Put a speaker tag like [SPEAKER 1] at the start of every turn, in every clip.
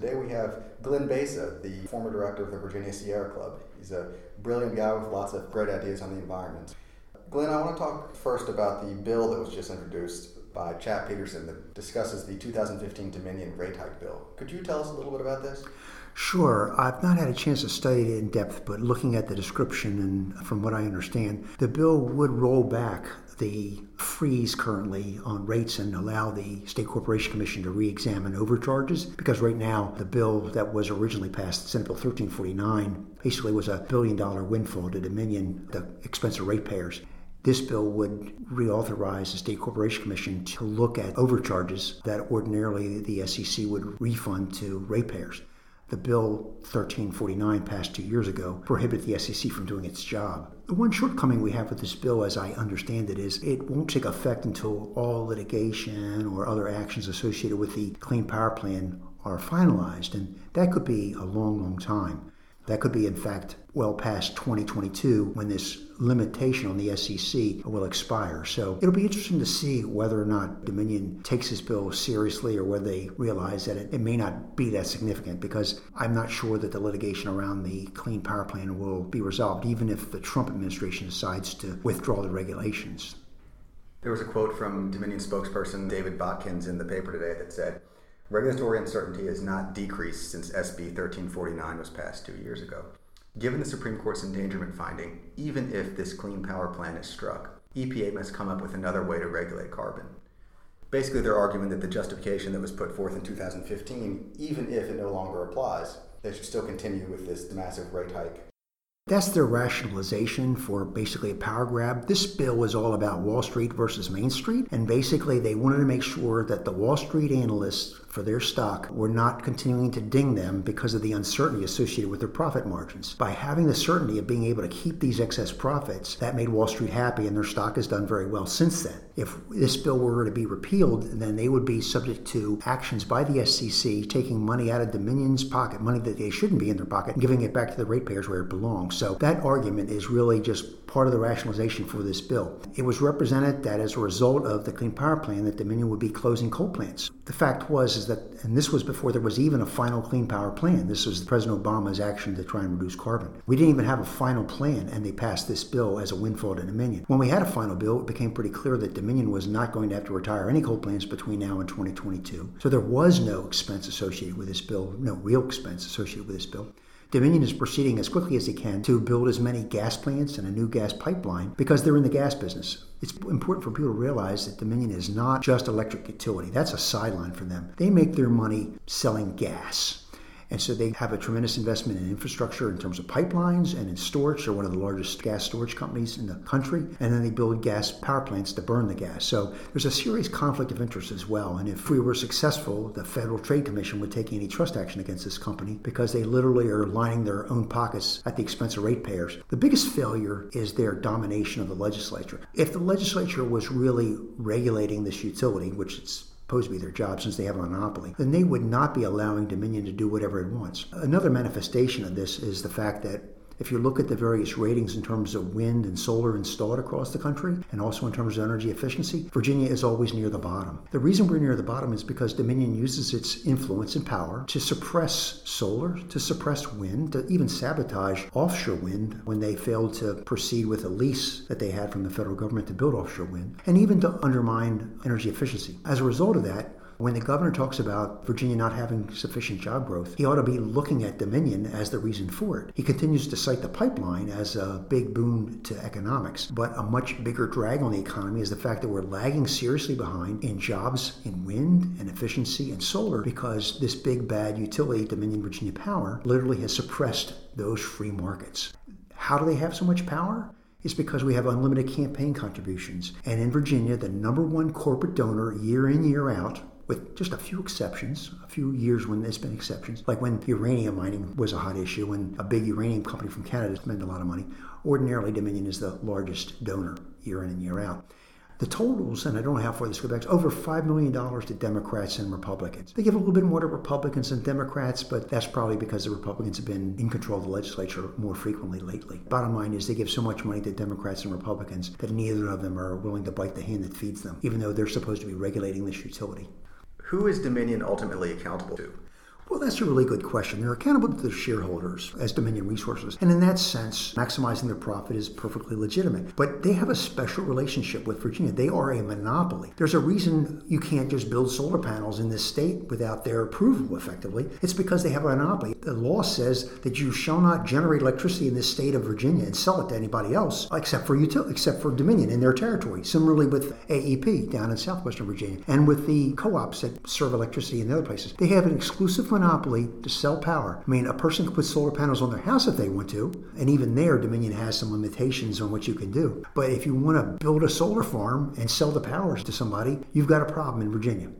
[SPEAKER 1] Today we have Glen Besa, the former director of the Virginia Sierra Club. He's a brilliant guy with lots of great ideas on the environment. Glen, I want to talk first about the bill that was just introduced by Chap Petersen that discusses the 2015 Dominion rate hike bill. Could you tell us a little bit about this?
[SPEAKER 2] Sure. I've not had a chance to study it in depth, but looking at the description and from what I understand, the bill would roll back the freeze currently on rates and allow the State Corporation Commission to re examine overcharges because right now the bill that was originally passed, Senate Bill 1349, basically was a billion dollar windfall to Dominion, the expense of ratepayers. This bill would reauthorize the State Corporation Commission to look at overcharges that ordinarily the SCC would refund to ratepayers. The bill 1349 passed two years ago prohibited the SCC from doing its job. The one shortcoming we have with this bill, as I understand it, is it won't take effect until all litigation or other actions associated with the Clean Power Plan are finalized, and that could be a long, long time. That could be, in fact, well past 2022 when this limitation on the SCC will expire. So it'll be interesting to see whether or not Dominion takes this bill seriously or whether they realize that it, it may not be that significant because I'm not sure that the litigation around the Clean Power Plan will be resolved, even if the Trump administration decides to withdraw the regulations.
[SPEAKER 1] There was a quote from Dominion spokesperson David Botkins in the paper today that said, Regulatory uncertainty has not decreased since SB 1349 was passed two years ago. Given the Supreme Court's endangerment finding, even if this clean power plan is struck, EPA must come up with another way to regulate carbon. Basically, they're arguing that the justification that was put forth in 2015, even if it no longer applies, they should still continue with this massive rate hike
[SPEAKER 2] that's their rationalization for basically a power grab. This bill was all about Wall Street versus Main Street, and basically they wanted to make sure that the Wall Street analysts for their stock were not continuing to ding them because of the uncertainty associated with their profit margins. By having the certainty of being able to keep these excess profits, that made Wall Street happy, and their stock has done very well since then. If this bill were to be repealed, then they would be subject to actions by the SCC taking money out of Dominion's pocket, money that they shouldn't be in their pocket, and giving it back to the ratepayers where it belongs. So that argument is really just part of the rationalization for this bill. It was represented that as a result of the Clean Power Plan that Dominion would be closing coal plants. The fact was is that, and this was before there was even a final Clean Power Plan. This was President Obama's action to try and reduce carbon. We didn't even have a final plan, and they passed this bill as a windfall to Dominion. When we had a final bill, it became pretty clear that Dominion was not going to have to retire any coal plants between now and 2022. So there was no expense associated with this bill, no real expense associated with this bill. Dominion is proceeding as quickly as they can to build as many gas plants and a new gas pipeline because they're in the gas business. It's important for people to realize that Dominion is not just electric utility. That's a sideline for them. They make their money selling gas. And so they have a tremendous investment in infrastructure in terms of pipelines and in storage. They're one of the largest gas storage companies in the country. And then they build gas power plants to burn the gas. So there's a serious conflict of interest as well. And if we were successful, the Federal Trade Commission would take antitrust action against this company because they literally are lining their own pockets at the expense of ratepayers. The biggest failure is their domination of the legislature. If the legislature was really regulating this utility, which it's supposed to be their job since they have a monopoly, then they would not be allowing Dominion to do whatever it wants. Another manifestation of this is the fact that if you look at the various ratings in terms of wind and solar installed across the country, and also in terms of energy efficiency, Virginia is always near the bottom. The reason we're near the bottom is because Dominion uses its influence and power to suppress solar, to suppress wind, to even sabotage offshore wind when they failed to proceed with a lease that they had from the federal government to build offshore wind, and even to undermine energy efficiency. As a result of that, when the governor talks about Virginia not having sufficient job growth, he ought to be looking at Dominion as the reason for it. He continues to cite the pipeline as a big boon to economics, but a much bigger drag on the economy is the fact that we're lagging seriously behind in jobs in wind and efficiency and solar because this big bad utility, Dominion Virginia Power, literally has suppressed those free markets. How do they have so much power? is because we have unlimited campaign contributions. And in Virginia, the number one corporate donor year in, year out with just a few exceptions, a few years when there's been exceptions, like when uranium mining was a hot issue when a big uranium company from Canada spent a lot of money. Ordinarily, Dominion is the largest donor year in and year out. The totals, and I don't know how far this goes back, over $5 million to Democrats and Republicans. They give a little bit more to Republicans and Democrats, but that's probably because the Republicans have been in control of the legislature more frequently lately. Bottom line is they give so much money to Democrats and Republicans that neither of them are willing to bite the hand that feeds them, even though they're supposed to be regulating this utility.
[SPEAKER 1] Who is Dominion ultimately accountable to?
[SPEAKER 2] Well, that's a really good question. They're accountable to their shareholders as Dominion Resources. And in that sense, maximizing their profit is perfectly legitimate. But they have a special relationship with Virginia. They are a monopoly. There's a reason you can't just build solar panels in this state without their approval, effectively. It's because they have a monopoly. The law says that you shall not generate electricity in this state of Virginia and sell it to anybody else except for util- except for Dominion in their territory. Similarly with AEP down in southwestern Virginia and with the co-ops that serve electricity in the other places. They have an exclusive monopoly to sell power. I mean, a person can put solar panels on their house if they want to, and even there, Dominion has some limitations on what you can do. But if you want to build a solar farm and sell the powers to somebody, you've got a problem in Virginia.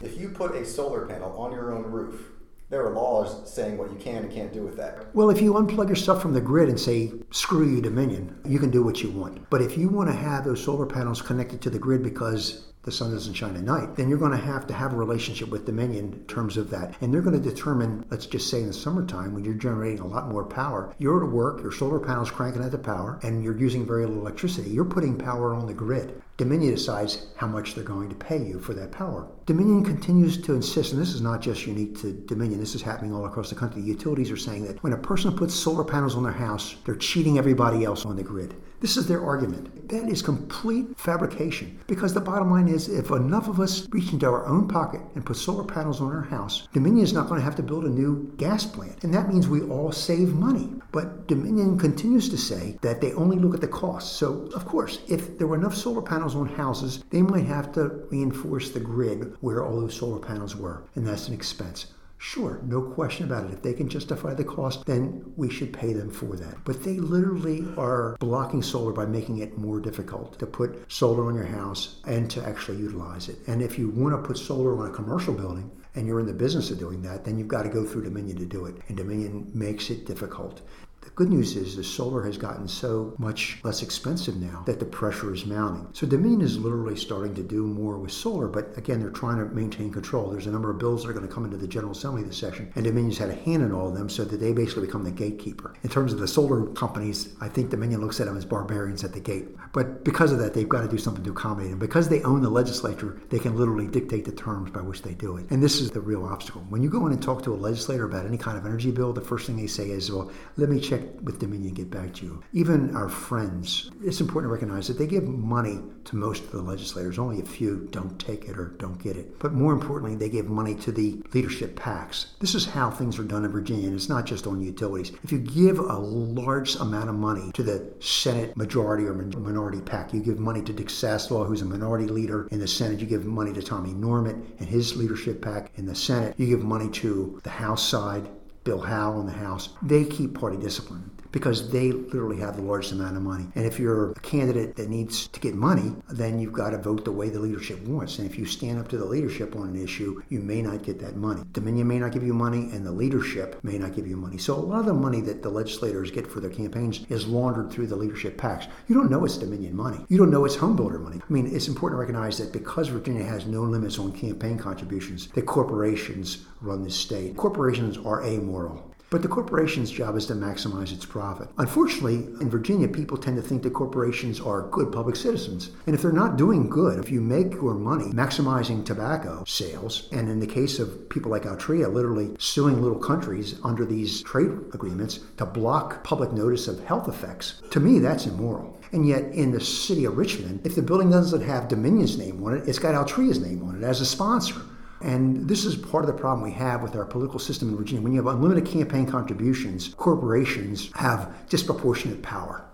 [SPEAKER 1] If you put a solar panel on your own roof, there are laws saying what you can and can't do with that.
[SPEAKER 2] Well, if you unplug your stuff from the grid and say, screw you, Dominion, you can do what you want. But if you want to have those solar panels connected to the grid because the sun doesn't shine at night, then you're going to have to have a relationship with Dominion in terms of that. And they're going to determine, let's just say in the summertime, when you're generating a lot more power, you're at work, your solar panel's cranking out the power, and you're using very little electricity. You're putting power on the grid. Dominion decides how much they're going to pay you for that power. Dominion continues to insist, and this is not just unique to Dominion, this is happening all across the country. Utilities are saying that when a person puts solar panels on their house, they're cheating everybody else on the grid. This is their argument. That is complete fabrication because the bottom line is if enough of us reach into our own pocket and put solar panels on our house, Dominion is not going to have to build a new gas plant. And that means we all save money. But Dominion continues to say that they only look at the cost. So, of course, if there were enough solar panels on houses, they might have to reinforce the grid where all those solar panels were. And that's an expense. Sure, no question about it. If they can justify the cost, then we should pay them for that. But they literally are blocking solar by making it more difficult to put solar on your house and to actually utilize it. And if you want to put solar on a commercial building, and you're in the business of doing that, then you've got to go through Dominion to do it. And Dominion makes it difficult. The good news is the solar has gotten so much less expensive now that the pressure is mounting. So Dominion is literally starting to do more with solar, but again, they're trying to maintain control. There's a number of bills that are going to come into the General Assembly this session, and Dominion's had a hand in all of them so that they basically become the gatekeeper. In terms of the solar companies, I think Dominion looks at them as barbarians at the gate. But because of that, they've got to do something to accommodate them. Because they own the legislature, they can literally dictate the terms by which they do it. And this is the real obstacle. When you go in and talk to a legislator about any kind of energy bill, the first thing they say is, well, let me check with Dominion get back to you. Even our friends, it's important to recognize that they give money to most of the legislators. Only a few don't take it or don't get it. But more importantly, they give money to the leadership PACs. This is how things are done in Virginia, and it's not just on utilities. If you give a large amount of money to the Senate majority or minority PAC, you give money to Dick Saslaw, who's a minority leader in the Senate, you give money to Tommy Norment and his leadership PAC in the Senate, you give money to the House side, Bill Howell in the House, they keep party discipline because they literally have the largest amount of money. And if you're a candidate that needs to get money, then you've got to vote the way the leadership wants. And if you stand up to the leadership on an issue, you may not get that money. Dominion may not give you money, and the leadership may not give you money. So a lot of the money that the legislators get for their campaigns is laundered through the leadership PACs. You don't know it's Dominion money. You don't know it's homebuilder money. I mean, it's important to recognize that because Virginia has no limits on campaign contributions, that corporations run this state. Corporations are amoral. But the corporation's job is to maximize its profit. Unfortunately, in Virginia, people tend to think that corporations are good public citizens. And if they're not doing good, if you make your money maximizing tobacco sales, and in the case of people like Altria, literally suing little countries under these trade agreements to block public notice of health effects, to me, that's immoral. And yet, in the city of Richmond, if the building doesn't have Dominion's name on it, it's got Altria's name on it as a sponsor. And this is part of the problem we have with our political system in Virginia. When you have unlimited campaign contributions, corporations have disproportionate power.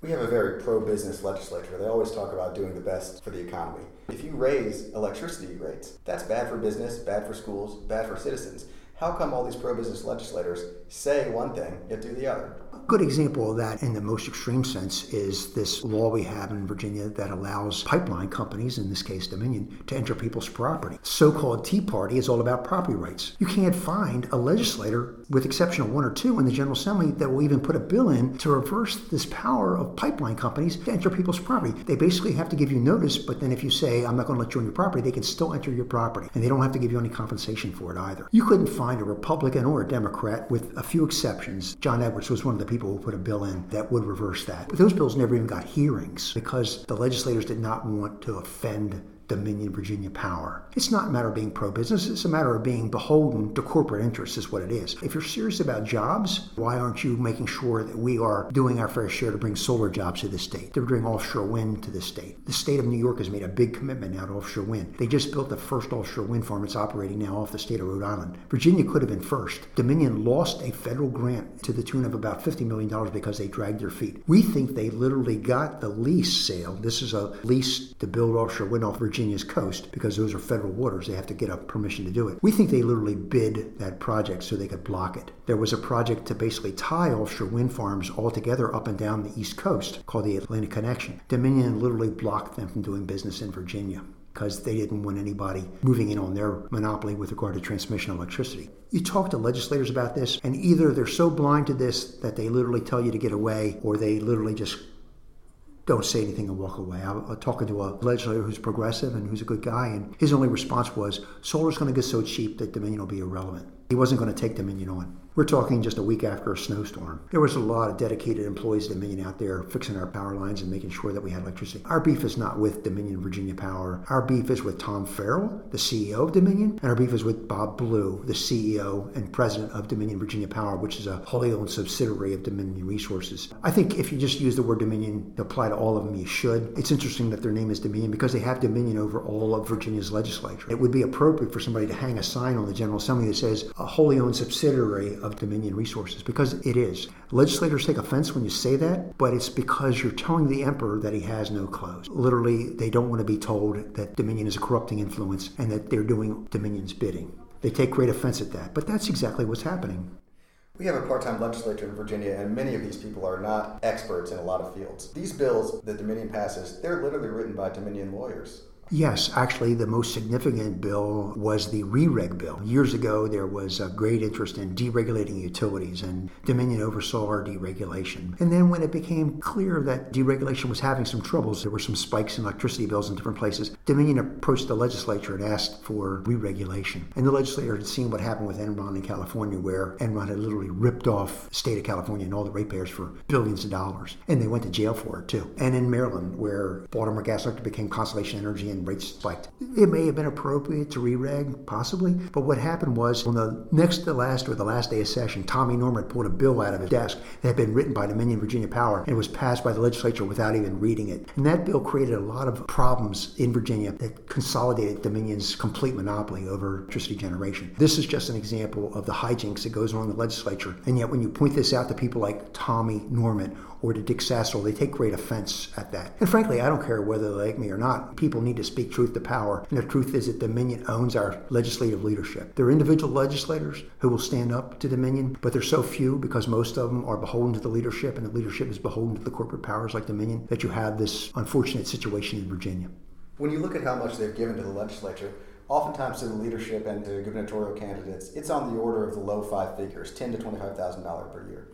[SPEAKER 1] We have a very pro business legislature. They always talk about doing the best for the economy. If you raise electricity rates, that's bad for business, bad for schools, bad for citizens. How come all these pro business legislators say one thing yet do the other?
[SPEAKER 2] Good example of that in the most extreme sense is this law we have in Virginia that allows pipeline companies, in this case Dominion, to enter people's property. So called Tea Party is all about property rights. You can't find a legislator, with exception of one or two in the General Assembly, that will even put a bill in to reverse this power of pipeline companies to enter people's property. They basically have to give you notice, but then if you say, I'm not going to let you on your property, they can still enter your property. And they don't have to give you any compensation for it either. You couldn't find a Republican or a Democrat, with a few exceptions. John Edwards was one of the people who put a bill in that would reverse that. But those bills never even got hearings because the legislators did not want to offend Dominion Virginia power. It's not a matter of being pro business, it's a matter of being beholden to corporate interests, is what it is. If you're serious about jobs, why aren't you making sure that we are doing our fair share to bring solar jobs to the state, to bring offshore wind to the state? The state of New York has made a big commitment now to offshore wind. They just built the first offshore wind farm. It's operating now off the state of Rhode Island. Virginia could have been first. Dominion lost a federal grant to the tune of about $50 million because they dragged their feet. We think they literally got the lease sale. This is a lease to build offshore wind off Virginia's coast because those are federal waters. They have to get a permission to do it. We think they literally bid that project so they could block it. There was a project to basically tie offshore wind farms all together up and down the East Coast called the Atlantic Connection. Dominion literally blocked them from doing business in Virginia because they didn't want anybody moving in on their monopoly with regard to transmission electricity. You talk to legislators about this, and either they're so blind to this that they literally tell you to get away, or they literally just don't say anything and walk away. I was talking to a legislator who's progressive and who's a good guy, and his only response was, solar's going to get so cheap that Dominion will be irrelevant. He wasn't going to take Dominion on. We're talking just a week after a snowstorm. There was a lot of dedicated employees at Dominion out there fixing our power lines and making sure that we had electricity. Our beef is not with Dominion Virginia Power. Our beef is with Tom Farrell, the CEO of Dominion, and our beef is with Bob Blue, the CEO and president of Dominion Virginia Power, which is a wholly owned subsidiary of Dominion Resources. I think if you just use the word Dominion to apply to all of them, you should. It's interesting that their name is Dominion because they have Dominion over all of Virginia's legislature. It would be appropriate for somebody to hang a sign on the General Assembly that says a wholly owned subsidiary of Dominion Resources because it is. Legislators take offense when you say that, but it's because you're telling the emperor that he has no clothes. Literally, they don't want to be told that Dominion is a corrupting influence and that they're doing Dominion's bidding. They take great offense at that, but that's exactly what's happening.
[SPEAKER 1] We have a part time legislature in Virginia, and many of these people are not experts in a lot of fields. These bills that Dominion passes, they're literally written by Dominion lawyers.
[SPEAKER 2] Yes, actually, the most significant bill was the REREG bill. Years ago, there was a great interest in deregulating utilities, and Dominion oversaw our deregulation. And then, when it became clear that deregulation was having some troubles, there were some spikes in electricity bills in different places, Dominion approached the legislature and asked for re-regulation. And the legislature had seen what happened with Enron in California, where Enron had literally ripped off the state of California and all the ratepayers for billions of dollars. And they went to jail for it, too. And in Maryland, where Baltimore Gas Electric became Constellation Energy and spiked. It may have been appropriate to re-reg, possibly, but what happened was on the next to last or the last day of session, Tommy Norment pulled a bill out of his desk that had been written by Dominion Virginia Power and was passed by the legislature without even reading it. And that bill created a lot of problems in Virginia that consolidated Dominion's complete monopoly over electricity generation. This is just an example of the hijinks that goes on in the legislature. And yet when you point this out to people like Tommy Norment or to Dick Sassel, they take great offense at that. And frankly, I don't care whether they like me or not. People need to speak truth to power. And the truth is that Dominion owns our legislative leadership. There are individual legislators who will stand up to Dominion, but they're so few because most of them are beholden to the leadership, and the leadership is beholden to the corporate powers like Dominion, that you have this unfortunate situation in Virginia.
[SPEAKER 1] When you look at how much they've given to the legislature, oftentimes to the leadership and to gubernatorial candidates, it's on the order of the low five figures, ten to twenty-five thousand dollars per year.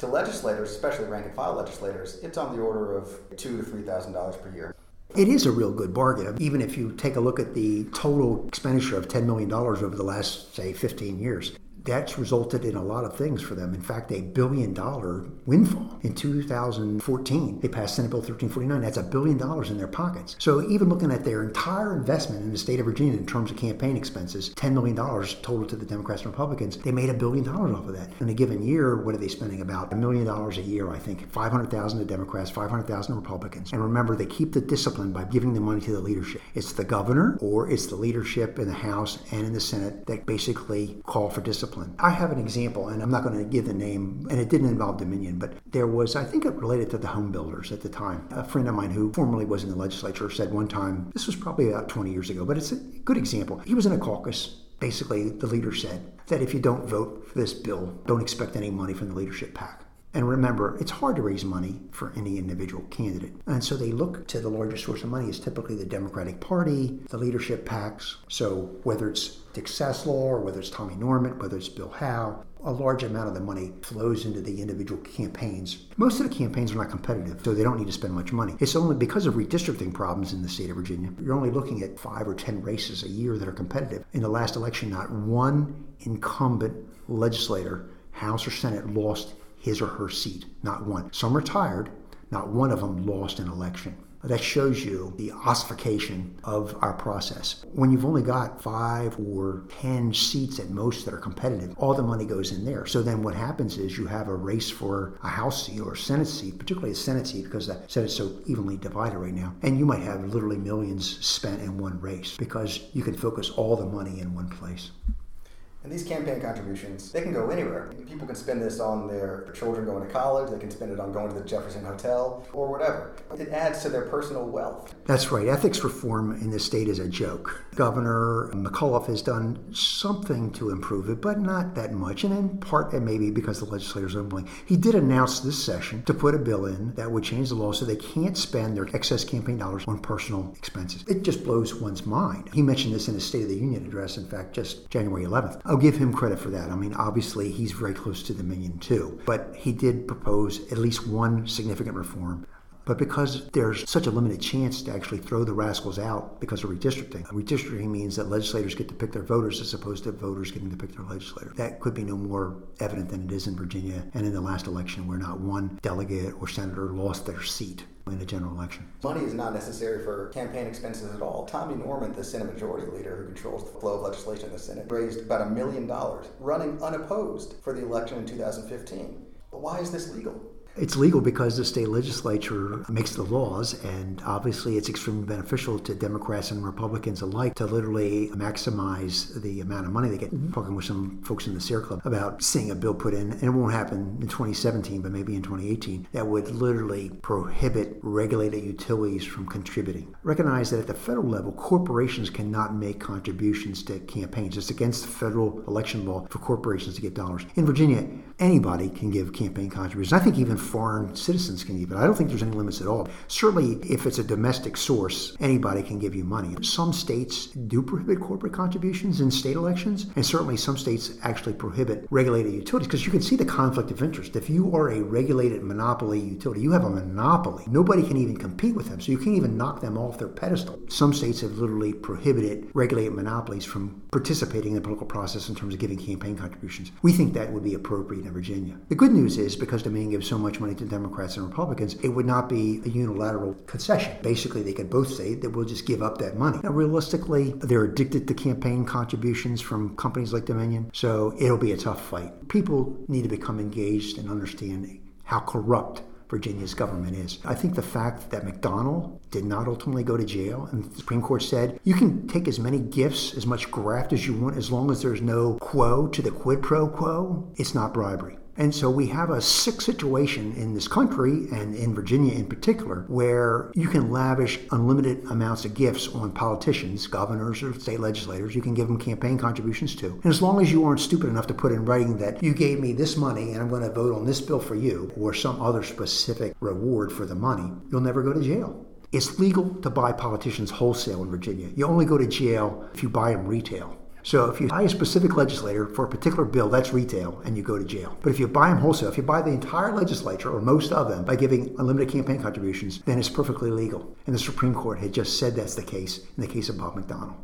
[SPEAKER 1] To legislators, especially rank and file legislators, it's on the order of two to three thousand dollars per year.
[SPEAKER 2] It is a real good bargain. Even if you take a look at the total expenditure of $10 million over the last, say, 15 years, that's resulted in a lot of things for them. In fact, a billion dollar windfall. In 2014, they passed Senate Bill 1349. That's a billion dollars in their pockets. So even looking at their entire investment in the state of Virginia in terms of campaign expenses, $10 million total to the Democrats and Republicans, they made a billion dollars off of that. In a given year, what are they spending? About a million dollars a year, I think. 500,000 to Democrats, 500,000 to Republicans. And remember, they keep the discipline by giving the money to the leadership. It's the governor or it's the leadership in the House and in the Senate that basically call for discipline discipline. I have an example, and I'm not going to give the name, and it didn't involve Dominion, but there was, I think it related to the home builders at the time. A friend of mine who formerly was in the legislature said one time, this was probably about 20 years ago, but it's a good example. He was in a caucus. Basically, the leader said that if you don't vote for this bill, don't expect any money from the leadership PAC. And remember, it's hard to raise money for any individual candidate. And so they look to the largest source of money is typically the Democratic Party, the leadership PACs. So whether it's Dick Saslaw or whether it's Tommy Norment, whether it's Bill Howell, a large amount of the money flows into the individual campaigns. Most of the campaigns are not competitive, so they don't need to spend much money. It's only because of redistricting problems in the state of Virginia. You're only looking at five or ten races a year that are competitive. In the last election, not one incumbent legislator, House or Senate, lost his or her seat, not one. Some retired, not one of them lost an election. That shows you the ossification of our process. When you've only got five or 10 seats at most that are competitive, all the money goes in there. So then what happens is you have a race for a House seat or a Senate seat, particularly a Senate seat because the Senate's so evenly divided right now. And you might have literally millions spent in one race because you can focus all the money in one place.
[SPEAKER 1] And these campaign contributions, they can go anywhere. People can spend this on their children going to college, they can spend it on going to the Jefferson Hotel, or whatever. It adds to their personal wealth.
[SPEAKER 2] That's right. Ethics reform in this state is a joke. Governor McAuliffe has done something to improve it, but not that much. And in part, and maybe because the legislators are unwilling. He did announce this session to put a bill in that would change the law so they can't spend their excess campaign dollars on personal expenses. It just blows one's mind. He mentioned this in his State of the Union address, in fact, just January 11th. I'll give him credit for that. I mean, obviously, he's very close to Dominion too, but he did propose at least one significant reform. But because there's such a limited chance to actually throw the rascals out because of redistricting, redistricting means that legislators get to pick their voters as opposed to voters getting to pick their legislator. That could be no more evident than it is in Virginia and in the last election, where not one delegate or senator lost their seat in a general election.
[SPEAKER 1] Money is not necessary for campaign expenses at all. Tommy Norment, the Senate Majority Leader who controls the flow of legislation in the Senate, raised about a million dollars running unopposed for the election in 2015. But why is this legal?
[SPEAKER 2] It's legal because the state legislature makes the laws, and obviously it's extremely beneficial to Democrats and Republicans alike to literally maximize the amount of money they get. Mm-hmm. Talking with some folks in the Sierra Club about seeing a bill put in, and it won't happen in 2017, but maybe in 2018, that would literally prohibit regulated utilities from contributing. Recognize that at the federal level, corporations cannot make contributions to campaigns. It's against the federal election law for corporations to get dollars. In Virginia, anybody can give campaign contributions. I think even foreign citizens can give it. I don't think there's any limits at all. Certainly, if it's a domestic source, anybody can give you money. Some states do prohibit corporate contributions in state elections, and certainly some states actually prohibit regulated utilities because you can see the conflict of interest. If you are a regulated monopoly utility, you have a monopoly. Nobody can even compete with them, so you can't even knock them off their pedestal. Some states have literally prohibited regulated monopolies from participating in the political process in terms of giving campaign contributions. We think that would be appropriate in Virginia. The good news is because Dominion gives so much money to Democrats and Republicans, it would not be a unilateral concession. Basically, they could both say that we'll just give up that money. Now, realistically, they're addicted to campaign contributions from companies like Dominion, so it'll be a tough fight. People need to become engaged and understand how corrupt Virginia's government is. I think the fact that McDonnell did not ultimately go to jail and the Supreme Court said you can take as many gifts, as much graft as you want, as long as there's no quo to the quid pro quo, it's not bribery. And so we have a sick situation in this country and in Virginia in particular where you can lavish unlimited amounts of gifts on politicians, governors, or state legislators. You can give them campaign contributions too. And as long as you aren't stupid enough to put in writing that you gave me this money and I'm going to vote on this bill for you or some other specific reward for the money, you'll never go to jail. It's legal to buy politicians wholesale in Virginia. You only go to jail if you buy them retail. So if you buy a specific legislator for a particular bill, that's retail, and you go to jail. But if you buy them wholesale, if you buy the entire legislature or most of them by giving unlimited campaign contributions, then it's perfectly legal. And the Supreme Court had just said that's the case in the case of Bob McDonnell.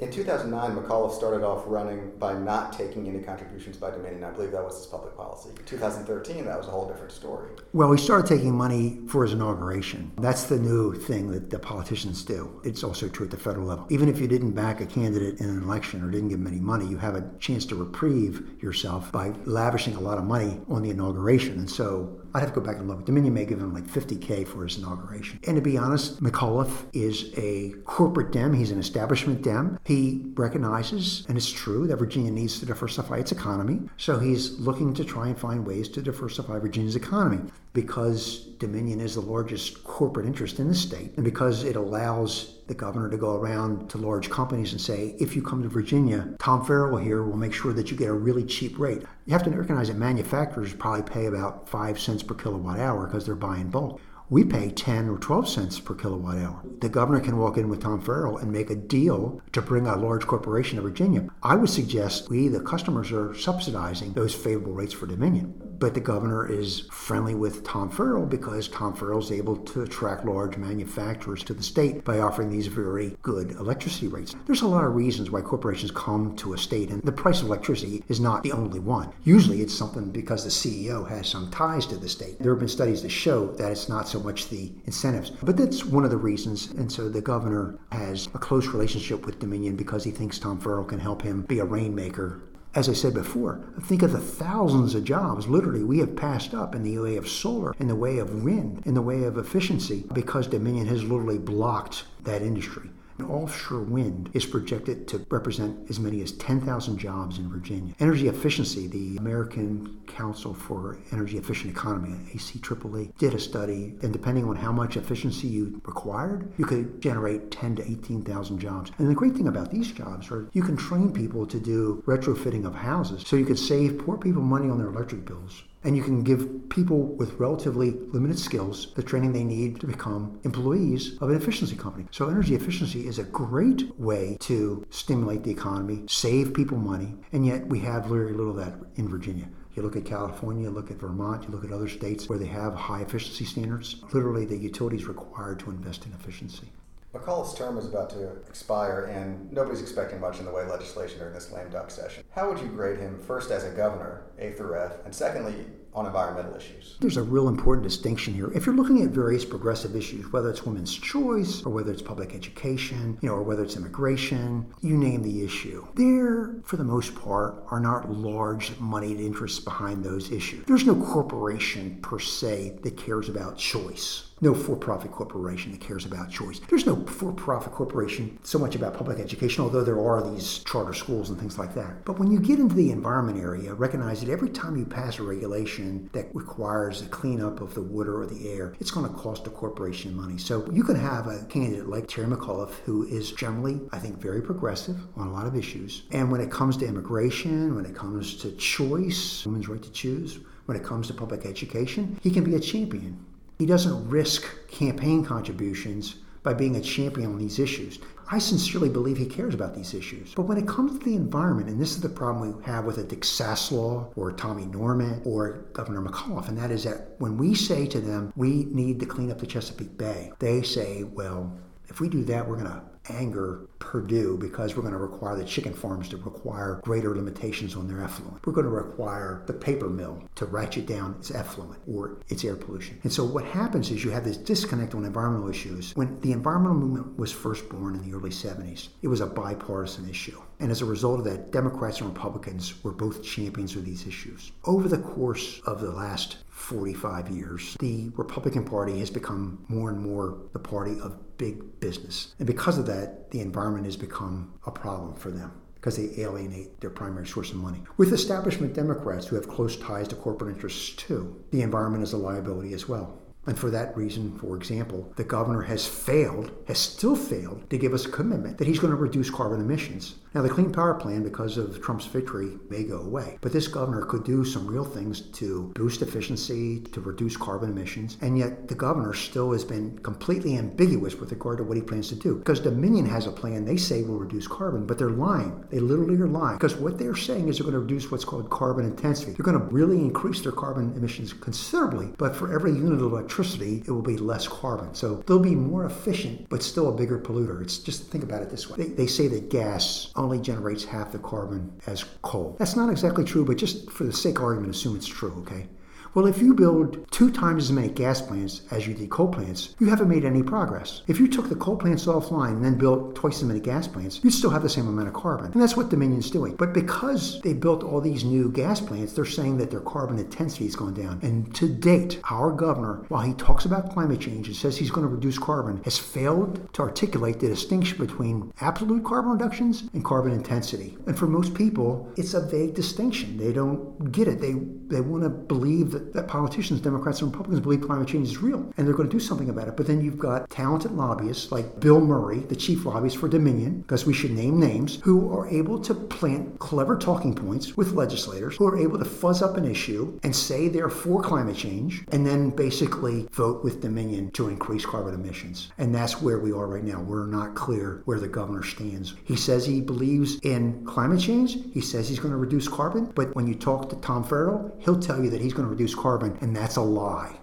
[SPEAKER 1] In 2009, McAuliffe started off running by not taking any contributions by Dominion. I believe that was his public policy. 2013, that was a whole different story.
[SPEAKER 2] Well, he started taking money for his inauguration. That's the new thing that the politicians do. It's also true at the federal level. Even if you didn't back a candidate in an election or didn't give him any money, you have a chance to reprieve yourself by lavishing a lot of money on the inauguration. And so I'd have to go back and look. Dominion may give him like 50K for his inauguration. And to be honest, McAuliffe is a corporate Dem. He's an establishment Dem. He recognizes, and it's true, that Virginia needs to diversify its economy. So he's looking to try and find ways to diversify Virginia's economy because Dominion is the largest corporate interest in the state and because it allows the governor to go around to large companies and say, if you come to Virginia, Tom Farrell here will make sure that you get a really cheap rate. You have to recognize that manufacturers probably pay about five cents per kilowatt hour because they're buying bulk we pay 10 or 12 cents per kilowatt hour. The governor can walk in with Tom Farrell and make a deal to bring a large corporation to Virginia. I would suggest we, the customers, are subsidizing those favorable rates for Dominion. But the governor is friendly with Tom Farrell because Tom Farrell is able to attract large manufacturers to the state by offering these very good electricity rates. There's a lot of reasons why corporations come to a state, and the price of electricity is not the only one. Usually it's something because the CEO has some ties to the state. There have been studies that show that it's not so much the incentives. But that's one of the reasons. And so the governor has a close relationship with Dominion because he thinks Tom Farrell can help him be a rainmaker as I said before, think of the thousands of jobs literally we have passed up in the way of solar, in the way of wind, in the way of efficiency, because Dominion has literally blocked that industry. Offshore wind is projected to represent as many as 10,000 jobs in Virginia. Energy efficiency, the American Council for Energy Efficient Economy, ACEEE, did a study, and depending on how much efficiency you required, you could generate 10 to 18,000 jobs. And the great thing about these jobs are you can train people to do retrofitting of houses, so you could save poor people money on their electric bills and you can give people with relatively limited skills the training they need to become employees of an efficiency company. So, energy efficiency is a great way to stimulate the economy, save people money, and yet we have very little of that in Virginia. You look at California, you look at Vermont, you look at other states where they have high efficiency standards. Literally, the utilities required to invest in efficiency.
[SPEAKER 1] McAuliffe's term is about to expire, and nobody's expecting much in the way of legislation during this lame duck session. How would you grade him, first as a governor, A through F, and secondly, on environmental issues?
[SPEAKER 2] There's a real important distinction here. If you're looking at various progressive issues, whether it's women's choice, or whether it's public education, you know, or whether it's immigration, you name the issue. There, for the most part, are not large moneyed interests behind those issues. There's no corporation per se that cares about choice no for profit corporation that cares about choice. There's no for profit corporation so much about public education, although there are these charter schools and things like that. But when you get into the environment area, recognize that every time you pass a regulation that requires a cleanup of the water or the air, it's going to cost a corporation money. So you can have a candidate like Terry McAuliffe, who is generally, I think, very progressive on a lot of issues. And when it comes to immigration, when it comes to choice, women's right to choose, when it comes to public education, he can be a champion. He doesn't risk campaign contributions by being a champion on these issues. I sincerely believe he cares about these issues. But when it comes to the environment, and this is the problem we have with a Dick Saslaw or Tommy Norment or Governor McAuliffe, and that is that when we say to them, we need to clean up the Chesapeake Bay, they say, well, if we do that, we're going to anger Perdue because we're going to require the chicken farms to require greater limitations on their effluent. We're going to require the paper mill to ratchet down its effluent or its air pollution. And so what happens is you have this disconnect on environmental issues. When the environmental movement was first born in the early 70s, it was a bipartisan issue. And as a result of that, Democrats and Republicans were both champions of these issues. Over the course of the last 45 years, the Republican Party has become more and more the party of big business. And because of that, the environment has become a problem for them because they alienate their primary source of money. With establishment Democrats who have close ties to corporate interests too, the environment is a liability as well. And for that reason, for example, the governor has failed, has still failed to give us a commitment that he's going to reduce carbon emissions. Now, the Clean Power Plan, because of Trump's victory, may go away. But this governor could do some real things to boost efficiency, to reduce carbon emissions. And yet, the governor still has been completely ambiguous with regard to what he plans to do. Because Dominion has a plan they say will reduce carbon, but they're lying. They literally are lying. Because what they're saying is they're going to reduce what's called carbon intensity. They're going to really increase their carbon emissions considerably, but for every unit of electricity, it will be less carbon. So they'll be more efficient, but still a bigger polluter. It's just think about it this way. They, they say that gas only generates half the carbon as coal. That's not exactly true, but just for the sake of argument, assume it's true, okay? Well, if you build two times as many gas plants as you did coal plants, you haven't made any progress. If you took the coal plants offline and then built twice as many gas plants, you'd still have the same amount of carbon. And that's what Dominion's doing. But because they built all these new gas plants, they're saying that their carbon intensity has gone down. And to date, our governor, while he talks about climate change and says he's going to reduce carbon, has failed to articulate the distinction between absolute carbon reductions and carbon intensity. And for most people, it's a vague distinction. They don't get it. They they want to believe that that, politicians, Democrats and Republicans, believe climate change is real and they're going to do something about it. But then you've got talented lobbyists like Bill Murray, the chief lobbyist for Dominion, because we should name names, who are able to plant clever talking points with legislators who are able to fuzz up an issue and say they're for climate change and then basically vote with Dominion to increase carbon emissions. And that's where we are right now. We're not clear where the governor stands. He says he believes in climate change. He says he's going to reduce carbon. But when you talk to Tom Farrell, he'll tell you that he's going to reduce carbon, and that's a lie.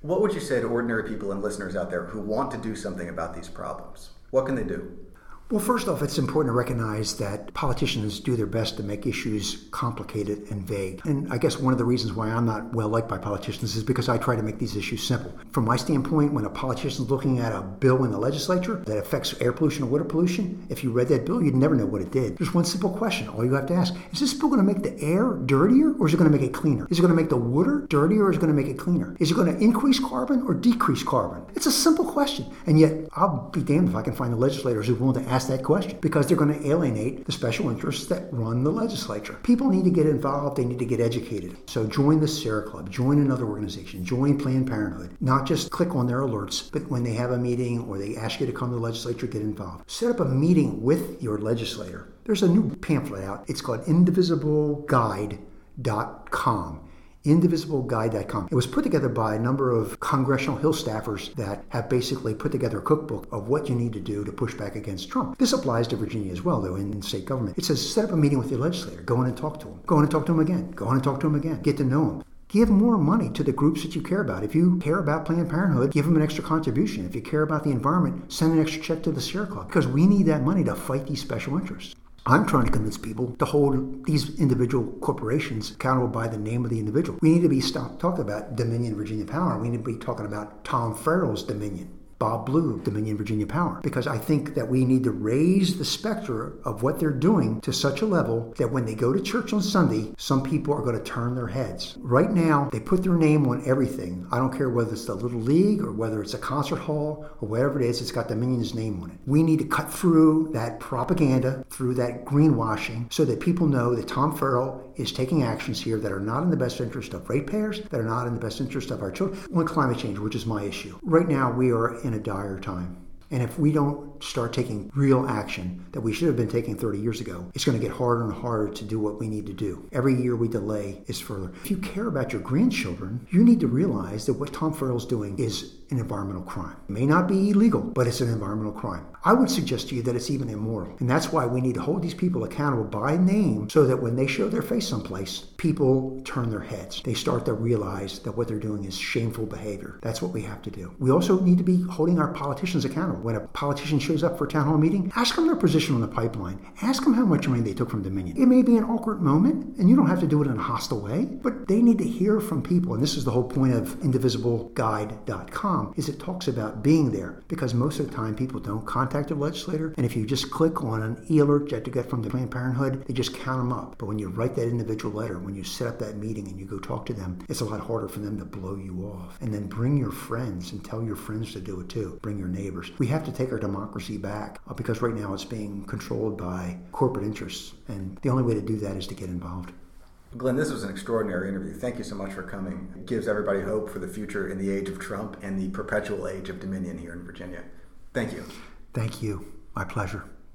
[SPEAKER 1] What would you say to ordinary people and listeners out there who want to do something about these problems? What can they do?
[SPEAKER 2] Well, first off, it's important to recognize that politicians do their best to make issues complicated and vague. And I guess one of the reasons why I'm not well liked by politicians is because I try to make these issues simple. From my standpoint, when a politician is looking at a bill in the legislature that affects air pollution or water pollution, if you read that bill, you'd never know what it did. There's one simple question. All you have to ask is this bill going to make the air dirtier or is it going to make it cleaner? Is it going to make the water dirtier or is it going to make it cleaner? Is it going to increase carbon or decrease carbon? It's a simple question. And yet, I'll be damned if I can find the legislators who are willing to ask that question because they're going to alienate the special interests that run the legislature. People need to get involved, they need to get educated. So join the Sierra Club, join another organization, join Planned Parenthood. Not just click on their alerts, but when they have a meeting or they ask you to come to the legislature, get involved. Set up a meeting with your legislator. There's a new pamphlet out. It's called indivisibleguide.com indivisibleguide.com. It was put together by a number of Congressional Hill staffers that have basically put together a cookbook of what you need to do to push back against Trump. This applies to Virginia as well, though, in state government. It says set up a meeting with your legislator. Go in and talk to him. Go in and talk to him again. Go in and talk to him again. Get to know him. Give more money to the groups that you care about. If you care about Planned Parenthood, give them an extra contribution. If you care about the environment, send an extra check to the Sierra Club because we need that money to fight these special interests. I'm trying to convince people to hold these individual corporations accountable by the name of the individual. We need to be stop talking about Dominion Virginia Power. We need to be talking about Tom Farrell's Dominion. Bob Blue, Dominion Virginia Power, because I think that we need to raise the specter of what they're doing to such a level that when they go to church on Sunday, some people are going to turn their heads. Right now, they put their name on everything. I don't care whether it's the Little League or whether it's a concert hall or whatever it is, it's got Dominion's name on it. We need to cut through that propaganda, through that greenwashing, so that people know that Tom Farrell is taking actions here that are not in the best interest of ratepayers, that are not in the best interest of our children, on climate change, which is my issue. Right now, we are in a dire time. And if we don't start taking real action that we should have been taking 30 years ago, it's going to get harder and harder to do what we need to do. Every year we delay is further. If you care about your grandchildren, you need to realize that what Tom Farrell's doing is an environmental crime. It may not be illegal, but it's an environmental crime. I would suggest to you that it's even immoral. And that's why we need to hold these people accountable by name so that when they show their face someplace, people turn their heads. They start to realize that what they're doing is shameful behavior. That's what we have to do. We also need to be holding our politicians accountable. When a politician shows up for a town hall meeting, ask them their position on the pipeline. Ask them how much money they took from Dominion. It may be an awkward moment, and you don't have to do it in a hostile way, but they need to hear from people. And this is the whole point of indivisibleguide.com is it talks about being there because most of the time people don't contact their legislator. And if you just click on an e-alert that you get from the Planned Parenthood, they just count them up. But when you write that individual letter, when you set up that meeting and you go talk to them, it's a lot harder for them to blow you off. And then bring your friends and tell your friends to do it too. Bring your neighbors. We have to take our democracy back uh, because right now it's being controlled by corporate interests. And the only way to do that is to get involved.
[SPEAKER 1] Glen, this was an extraordinary interview. Thank you so much for coming. It gives everybody hope for the future in the age of Trump and the perpetual age of Dominion here in Virginia. Thank you.
[SPEAKER 2] Thank you. My pleasure.